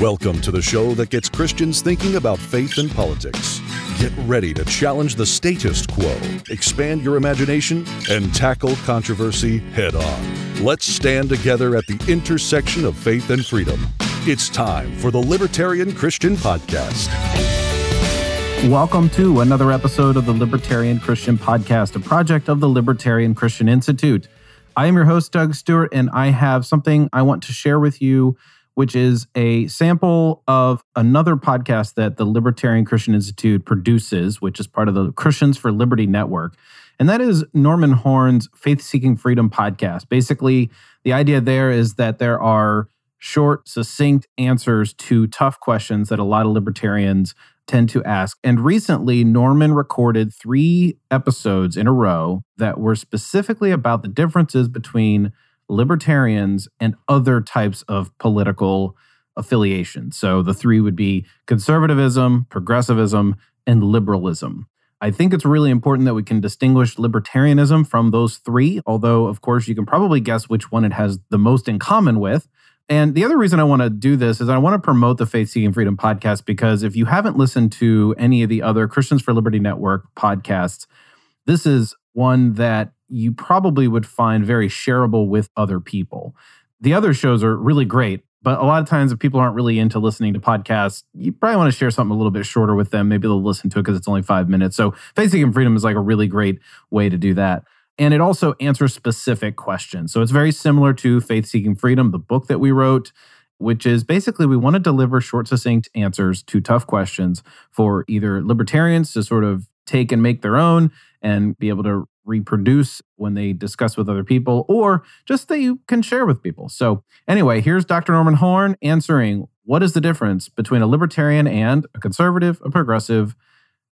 Welcome to the show that gets Christians thinking about faith and politics. Get ready to challenge the status quo, expand your imagination, and tackle controversy head on. Let's stand together at the intersection of faith and freedom. It's time for the Libertarian Christian Podcast. Welcome to another episode of the Libertarian Christian Podcast, a project of the Libertarian Christian Institute. I am your host, Doug Stewart, and I have something I want to share with you which is a sample of another podcast that the Libertarian Christian Institute produces, which is part of the Christians for Liberty Network. And that is Norman Horn's Faith Seeking Freedom podcast. Basically, the idea there is that there are short, succinct answers to tough questions that a lot of libertarians tend to ask. And recently, Norman recorded three episodes in a row that were specifically about the differences between libertarians, and other types of political affiliations. So the three would be conservatism, progressivism, and liberalism. I think it's really important that we can distinguish libertarianism from those three, although, of course, you can probably guess which one it has the most in common with. And the other reason I want to do this is I want to promote the Faith Seeking Freedom podcast because if you haven't listened to any of the other Christians for Liberty Network podcasts, this is one that you probably would find very shareable with other people. The other shows are really great, but a lot of times if people aren't really into listening to podcasts, you probably want to share something a little bit shorter with them. Maybe they'll listen to it because it's only five minutes. So Faith Seeking Freedom is like a really great way to do that. And it also answers specific questions. So it's very similar to Faith Seeking Freedom, the book that we wrote, which is basically we want to deliver short, succinct answers to tough questions for either libertarians to sort of take and make their own and be able to reproduce when they discuss with other people, or just that you can share with people. So, anyway, here's Dr. Norman Horn answering what is the difference between a libertarian and a conservative, a progressive,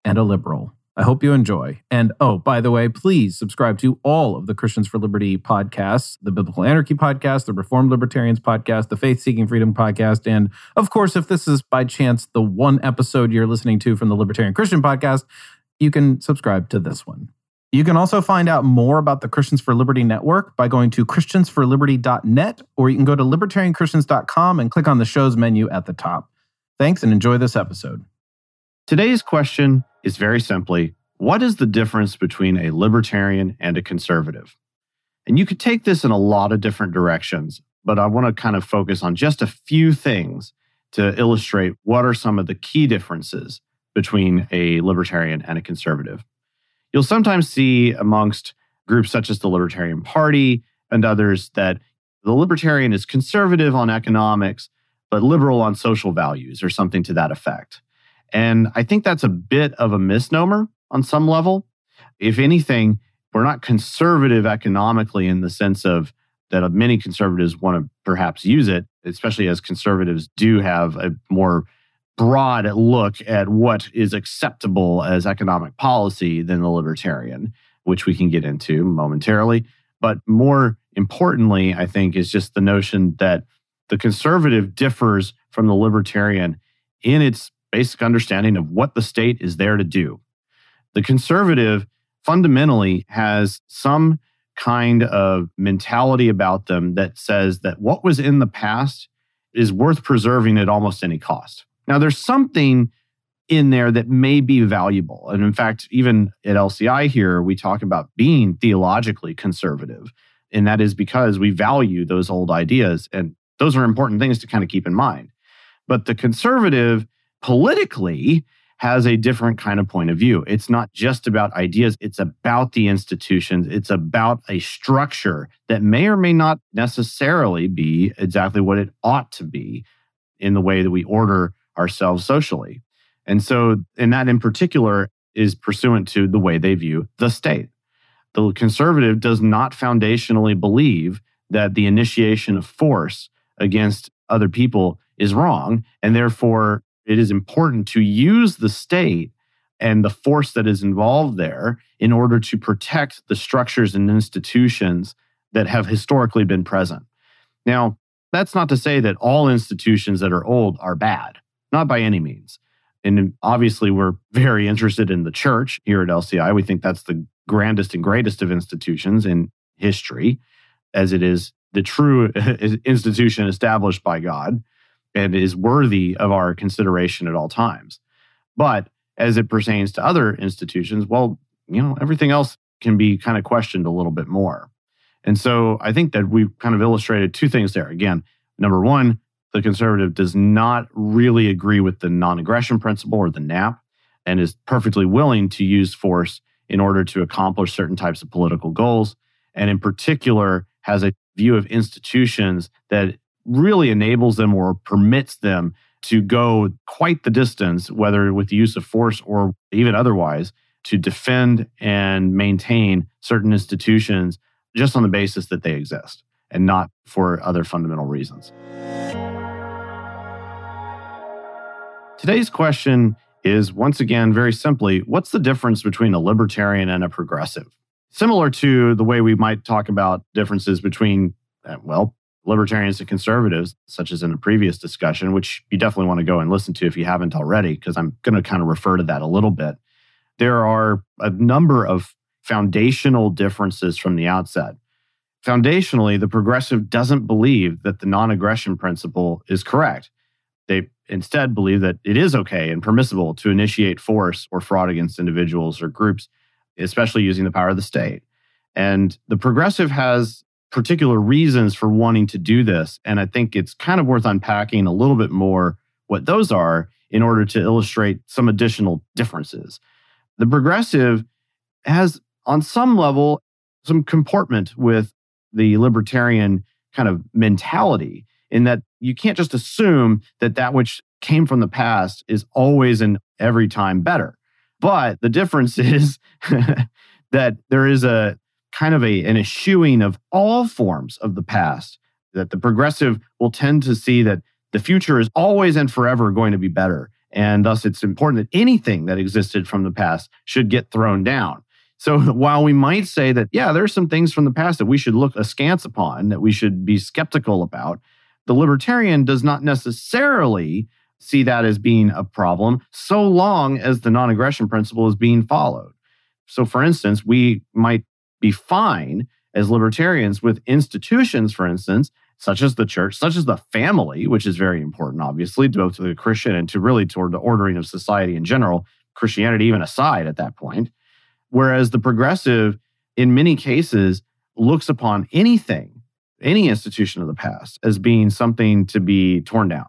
and a liberal. I hope you enjoy. And oh, by the way, please subscribe to all of the Christians for Liberty podcasts the Biblical Anarchy podcast, the Reformed Libertarians podcast, the Faith Seeking Freedom podcast. And of course, if this is by chance the one episode you're listening to from the Libertarian Christian podcast, you can subscribe to this one. You can also find out more about the Christians for Liberty Network by going to christiansforliberty.net, or you can go to libertarianchristians.com and click on the show's menu at the top. Thanks and enjoy this episode. Today's question is very simply What is the difference between a libertarian and a conservative? And you could take this in a lot of different directions, but I want to kind of focus on just a few things to illustrate what are some of the key differences between a libertarian and a conservative. You'll sometimes see amongst groups such as the Libertarian Party and others that the libertarian is conservative on economics, but liberal on social values or something to that effect. And I think that's a bit of a misnomer on some level. If anything, we're not conservative economically in the sense of that many conservatives want to perhaps use it, especially as conservatives do have a more broad look at what is acceptable as economic policy than the libertarian, which we can get into momentarily. But more importantly, I think, is just the notion that the conservative differs from the libertarian in its basic understanding of what the state is there to do. The conservative fundamentally has some kind of mentality about them that says that what was in the past is worth preserving at almost any cost. Now, there's something in there that may be valuable. And in fact, even at LCI here, we talk about being theologically conservative. And that is because we value those old ideas. And those are important things to kind of keep in mind. But the conservative politically has a different kind of point of view. It's not just about ideas, it's about the institutions, it's about a structure that may or may not necessarily be exactly what it ought to be in the way that we order ourselves socially. And so, and that in particular is pursuant to the way they view the state. The conservative does not foundationally believe that the initiation of force against other people is wrong. And therefore, it is important to use the state and the force that is involved there in order to protect the structures and institutions that have historically been present. Now, that's not to say that all institutions that are old are bad. Not by any means. And obviously, we're very interested in the church here at LCI. We think that's the grandest and greatest of institutions in history, as it is the true institution established by God. and is worthy of our consideration at all times. But as it pertains to other institutions, well, you know, everything else can be kind of questioned a little bit more. And so I think that we've kind of illustrated two things there. Again, number one, the conservative does not really agree with the non aggression principle or the NAP and is perfectly willing to use force in order to accomplish certain types of political goals. And in particular, has a view of institutions that really enables them or permits them to go quite the distance, whether with the use of force or even otherwise, to defend and maintain certain institutions just on the basis that they exist and not for other fundamental reasons. Today's question is once again very simply what's the difference between a libertarian and a progressive? Similar to the way we might talk about differences between, uh, well, libertarians and conservatives, such as in a previous discussion, which you definitely want to go and listen to if you haven't already, because I'm going to kind of refer to that a little bit. There are a number of foundational differences from the outset. Foundationally, the progressive doesn't believe that the non aggression principle is correct. They instead believe that it is okay and permissible to initiate force or fraud against individuals or groups, especially using the power of the state. And the progressive has particular reasons for wanting to do this. And I think it's kind of worth unpacking a little bit more what those are in order to illustrate some additional differences. The progressive has, on some level, some comportment with the libertarian kind of mentality in that you can't just assume that that which came from the past is always and every time better. But the difference is that there is a kind of a, an eschewing of all forms of the past, that the progressive will tend to see that the future is always and forever going to be better. And thus, it's important that anything that existed from the past should get thrown down. So, while we might say that, yeah, there are some things from the past that we should look askance upon, that we should be skeptical about, the libertarian does not necessarily see that as being a problem so long as the non aggression principle is being followed. So, for instance, we might be fine as libertarians with institutions, for instance, such as the church, such as the family, which is very important, obviously, both to the Christian and to really toward the ordering of society in general, Christianity even aside at that point. Whereas the progressive, in many cases, looks upon anything any institution of the past as being something to be torn down.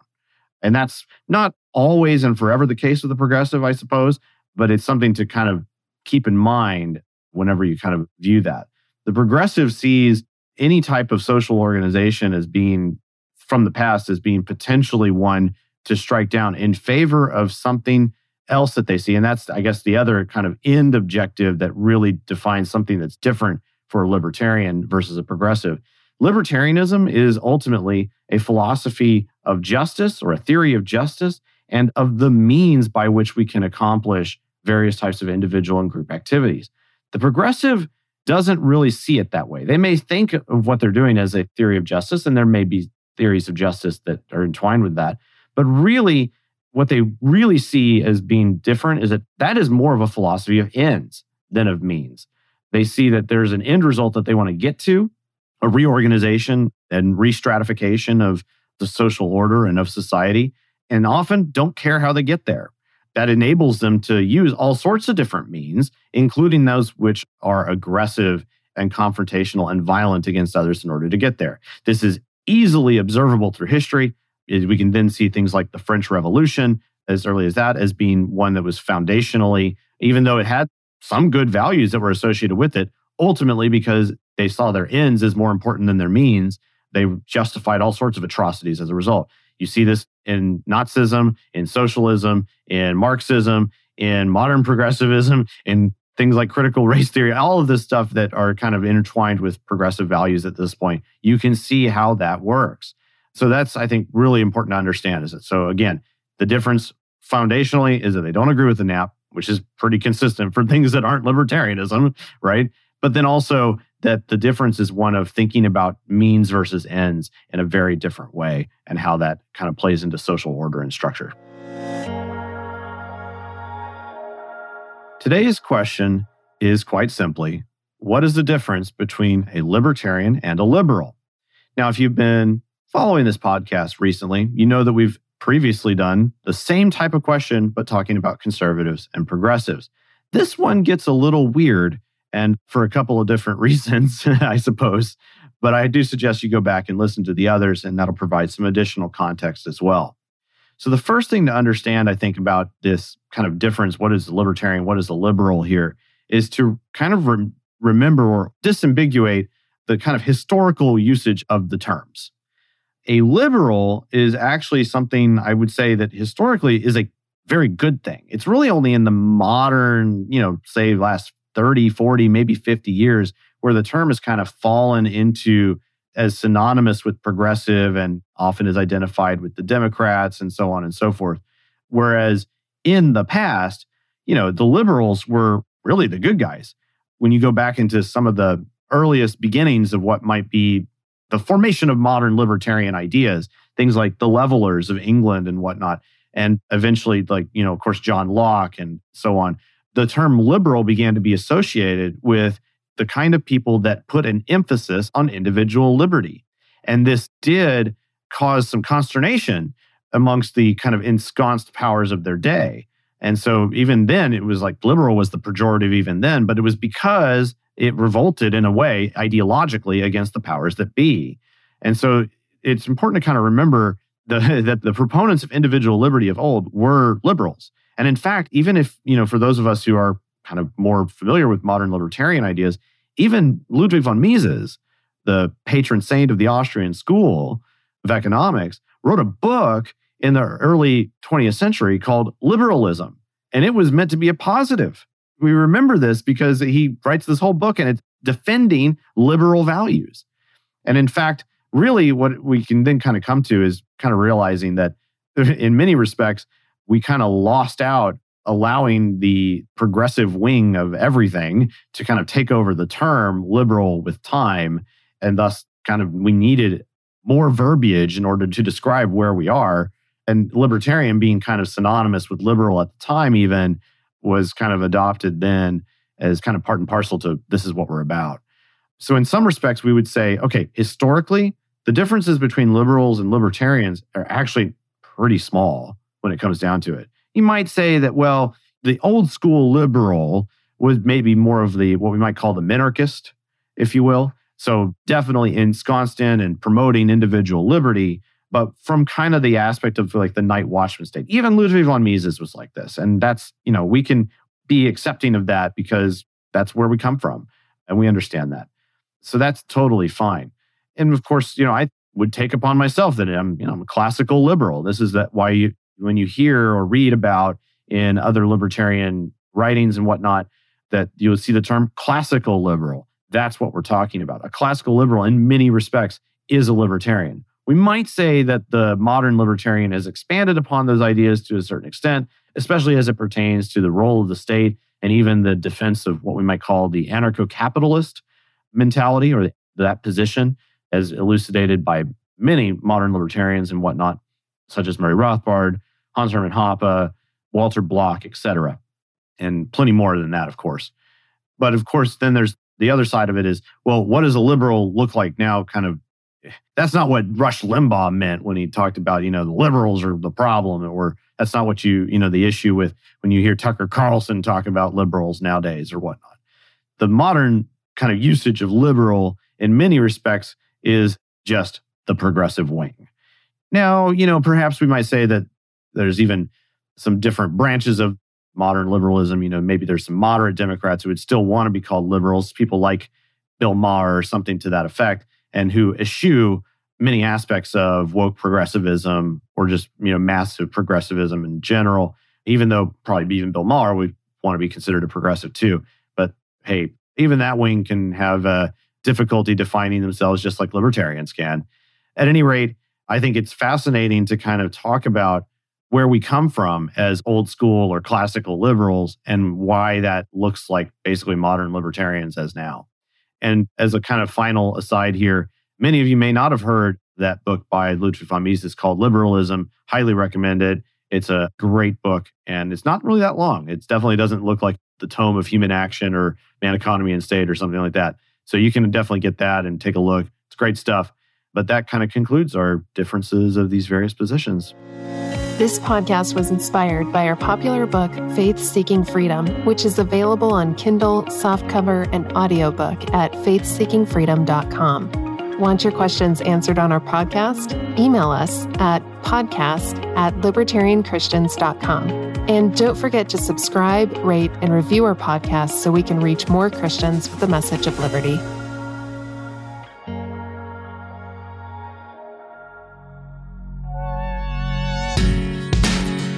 And that's not always and forever the case with the progressive, I suppose, but it's something to kind of keep in mind whenever you kind of view that. The progressive sees any type of social organization as being from the past as being potentially one to strike down in favor of something else that they see. And that's, I guess, the other kind of end objective that really defines something that's different for a libertarian versus a progressive Libertarianism is ultimately a philosophy of justice or a theory of justice and of the means by which we can accomplish various types of individual and group activities. The progressive doesn't really see it that way. They may think of what they're doing as a theory of justice, and there may be theories of justice that are entwined with that. But really, what they really see as being different is that that is more of a philosophy of ends than of means. They see that there's an end result that they want to get to, a reorganization and restratification of the social order and of society, and often don't care how they get there. That enables them to use all sorts of different means, including those which are aggressive and confrontational and violent against others in order to get there. This is easily observable through history. We can then see things like the French Revolution as early as that as being one that was foundationally, even though it had some good values that were associated with it, ultimately because they saw their ends as more important than their means, they justified all sorts of atrocities as a result. You see this in Nazism, in socialism, in Marxism, in modern progressivism, in things like critical race theory, all of this stuff that are kind of intertwined with progressive values at this point. You can see how that works. So that's, I think, really important to understand. Is it so? Again, the difference foundationally is that they don't agree with the NAP, which is pretty consistent for things that aren't libertarianism, right? But then also that the difference is one of thinking about means versus ends in a very different way and how that kind of plays into social order and structure. Today's question is quite simply what is the difference between a libertarian and a liberal? Now, if you've been following this podcast recently, you know that we've previously done the same type of question, but talking about conservatives and progressives. This one gets a little weird and for a couple of different reasons, I suppose. But I do suggest you go back and listen to the others, and that'll provide some additional context as well. So, the first thing to understand, I think, about this kind of difference what is a libertarian, what is a liberal here, is to kind of re- remember or disambiguate the kind of historical usage of the terms. A liberal is actually something I would say that historically is a very good thing. It's really only in the modern, you know, say last 30, 40, maybe 50 years where the term has kind of fallen into as synonymous with progressive and often is identified with the Democrats and so on and so forth. Whereas in the past, you know, the liberals were really the good guys. When you go back into some of the earliest beginnings of what might be the formation of modern libertarian ideas, things like the levelers of England and whatnot, and eventually, like, you know, of course, John Locke and so on, the term liberal began to be associated with the kind of people that put an emphasis on individual liberty. And this did cause some consternation amongst the kind of ensconced powers of their day. And so even then, it was like liberal was the pejorative even then, but it was because it revolted in a way ideologically against the powers that be. And so it's important to kind of remember the, that the proponents of individual liberty of old were liberals. And in fact, even if, you know, for those of us who are kind of more familiar with modern libertarian ideas, even Ludwig von Mises, the patron saint of the Austrian school of economics, wrote a book in the early 20th century called Liberalism. And it was meant to be a positive. We remember this because he writes this whole book and it's defending liberal values. And in fact, really what we can then kind of come to is kind of realizing that in many respects, we kind of lost out allowing the progressive wing of everything to kind of take over the term liberal with time. And thus, kind of, we needed more verbiage in order to describe where we are. And libertarian being kind of synonymous with liberal at the time, even was kind of adopted then as kind of part and parcel to this is what we're about. So, in some respects, we would say, okay, historically, the differences between liberals and libertarians are actually pretty small when it comes down to it you might say that, well, the old school liberal was maybe more of the what we might call the minarchist, if you will. So definitely ensconced in and promoting individual liberty, but from kind of the aspect of like the night watchman state. Even Ludwig von Mises was like this. And that's, you know, we can be accepting of that because that's where we come from and we understand that. So that's totally fine. And of course, you know, I would take upon myself that I'm, you know, I'm a classical liberal. This is that why you when you hear or read about in other libertarian writings and whatnot, that you'll see the term classical liberal. That's what we're talking about. A classical liberal, in many respects, is a libertarian. We might say that the modern libertarian has expanded upon those ideas to a certain extent, especially as it pertains to the role of the state and even the defense of what we might call the anarcho capitalist mentality or that position, as elucidated by many modern libertarians and whatnot, such as Murray Rothbard, Hans Hermann Hoppe, Walter Block, etc., and plenty more than that, of course. But of course, then there's the other side of it is, well, what does a liberal look like now? Kind of, that's not what Rush Limbaugh meant when he talked about, you know, the liberals are the problem, or that's not what you, you know, the issue with when you hear Tucker Carlson talk about liberals nowadays or whatnot. The modern kind of usage of liberal in many respects is just the progressive wing. Now, you know, perhaps we might say that there's even some different branches of modern liberalism. You know, maybe there's some moderate Democrats who would still want to be called liberals, people like Bill Maher or something to that effect, and who eschew many aspects of woke progressivism or just, you know, massive progressivism in general, even though probably even Bill Maher would want to be considered a progressive too. But hey, even that wing can have a difficulty defining themselves just like libertarians can. At any rate, I think it's fascinating to kind of talk about where we come from as old school or classical liberals and why that looks like basically modern libertarians as now. And as a kind of final aside here, many of you may not have heard that book by Ludwig von Mises called Liberalism. Highly recommended. It's a great book and it's not really that long. It definitely doesn't look like the tome of human action or man, economy, and state or something like that. So you can definitely get that and take a look. It's great stuff. But that kind of concludes our differences of these various positions. This podcast was inspired by our popular book, Faith Seeking Freedom, which is available on Kindle, softcover, and audiobook at faithseekingfreedom.com. Want your questions answered on our podcast? Email us at podcast at libertarianchristians.com. And don't forget to subscribe, rate, and review our podcast so we can reach more Christians with the message of liberty.